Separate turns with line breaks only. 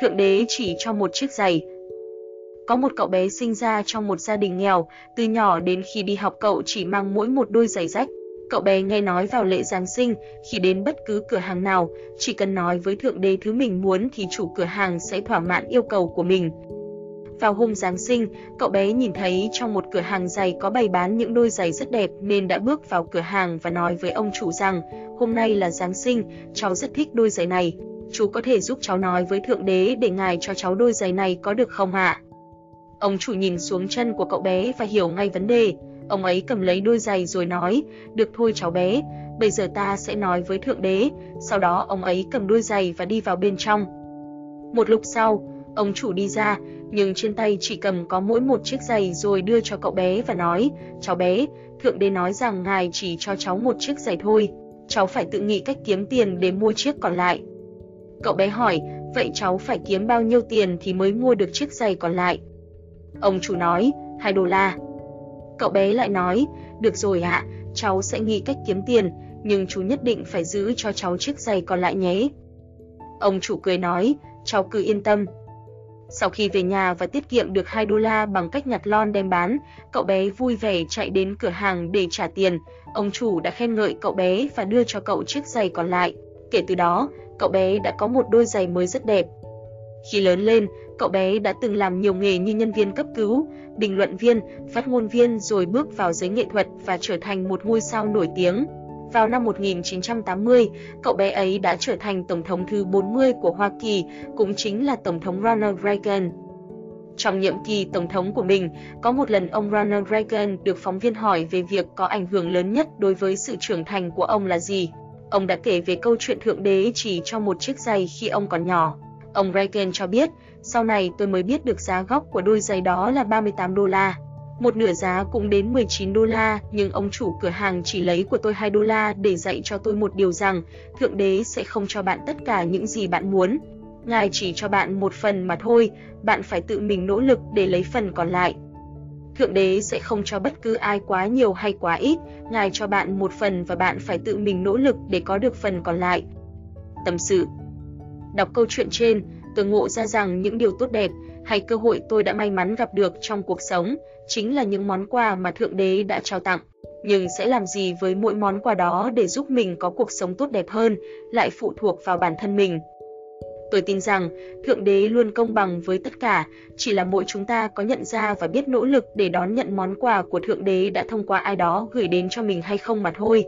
Thượng đế chỉ cho một chiếc giày. Có một cậu bé sinh ra trong một gia đình nghèo, từ nhỏ đến khi đi học cậu chỉ mang mỗi một đôi giày rách. Cậu bé nghe nói vào lễ Giáng sinh, khi đến bất cứ cửa hàng nào, chỉ cần nói với Thượng Đế thứ mình muốn thì chủ cửa hàng sẽ thỏa mãn yêu cầu của mình. Vào hôm Giáng sinh, cậu bé nhìn thấy trong một cửa hàng giày có bày bán những đôi giày rất đẹp nên đã bước vào cửa hàng và nói với ông chủ rằng, hôm nay là Giáng sinh, cháu rất thích đôi giày này. Chú có thể giúp cháu nói với Thượng Đế để ngài cho cháu đôi giày này có được không ạ? Ông chủ nhìn xuống chân của cậu bé và hiểu ngay vấn đề. Ông ấy cầm lấy đôi giày rồi nói, được thôi cháu bé, bây giờ ta sẽ nói với Thượng Đế. Sau đó ông ấy cầm đôi giày và đi vào bên trong. Một lúc sau, ông chủ đi ra, nhưng trên tay chỉ cầm có mỗi một chiếc giày rồi đưa cho cậu bé và nói, cháu bé, Thượng Đế nói rằng ngài chỉ cho cháu một chiếc giày thôi, cháu phải tự nghĩ cách kiếm tiền để mua chiếc còn lại. Cậu bé hỏi, vậy cháu phải kiếm bao nhiêu tiền thì mới mua được chiếc giày còn lại? Ông chủ nói, 2 đô la. Cậu bé lại nói, được rồi ạ, cháu sẽ nghĩ cách kiếm tiền, nhưng chú nhất định phải giữ cho cháu chiếc giày còn lại nhé. Ông chủ cười nói, cháu cứ yên tâm. Sau khi về nhà và tiết kiệm được 2 đô la bằng cách nhặt lon đem bán, cậu bé vui vẻ chạy đến cửa hàng để trả tiền. Ông chủ đã khen ngợi cậu bé và đưa cho cậu chiếc giày còn lại. Kể từ đó, cậu bé đã có một đôi giày mới rất đẹp. Khi lớn lên, cậu bé đã từng làm nhiều nghề như nhân viên cấp cứu, bình luận viên, phát ngôn viên rồi bước vào giới nghệ thuật và trở thành một ngôi sao nổi tiếng. Vào năm 1980, cậu bé ấy đã trở thành tổng thống thứ 40 của Hoa Kỳ, cũng chính là tổng thống Ronald Reagan. Trong nhiệm kỳ tổng thống của mình, có một lần ông Ronald Reagan được phóng viên hỏi về việc có ảnh hưởng lớn nhất đối với sự trưởng thành của ông là gì. Ông đã kể về câu chuyện thượng đế chỉ cho một chiếc giày khi ông còn nhỏ. Ông Reagan cho biết, sau này tôi mới biết được giá gốc của đôi giày đó là 38 đô la. Một nửa giá cũng đến 19 đô la, nhưng ông chủ cửa hàng chỉ lấy của tôi 2 đô la để dạy cho tôi một điều rằng, Thượng Đế sẽ không cho bạn tất cả những gì bạn muốn. Ngài chỉ cho bạn một phần mà thôi, bạn phải tự mình nỗ lực để lấy phần còn lại. Thượng Đế sẽ không cho bất cứ ai quá nhiều hay quá ít, Ngài cho bạn một phần và bạn phải tự mình nỗ lực để có được phần còn lại. Tâm sự Đọc câu chuyện trên, tôi ngộ ra rằng những điều tốt đẹp hay cơ hội tôi đã may mắn gặp được trong cuộc sống chính là những món quà mà Thượng Đế đã trao tặng. Nhưng sẽ làm gì với mỗi món quà đó để giúp mình có cuộc sống tốt đẹp hơn lại phụ thuộc vào bản thân mình. Tôi tin rằng Thượng Đế luôn công bằng với tất cả, chỉ là mỗi chúng ta có nhận ra và biết nỗ lực để đón nhận món quà của Thượng Đế đã thông qua ai đó gửi đến cho mình hay không mà thôi.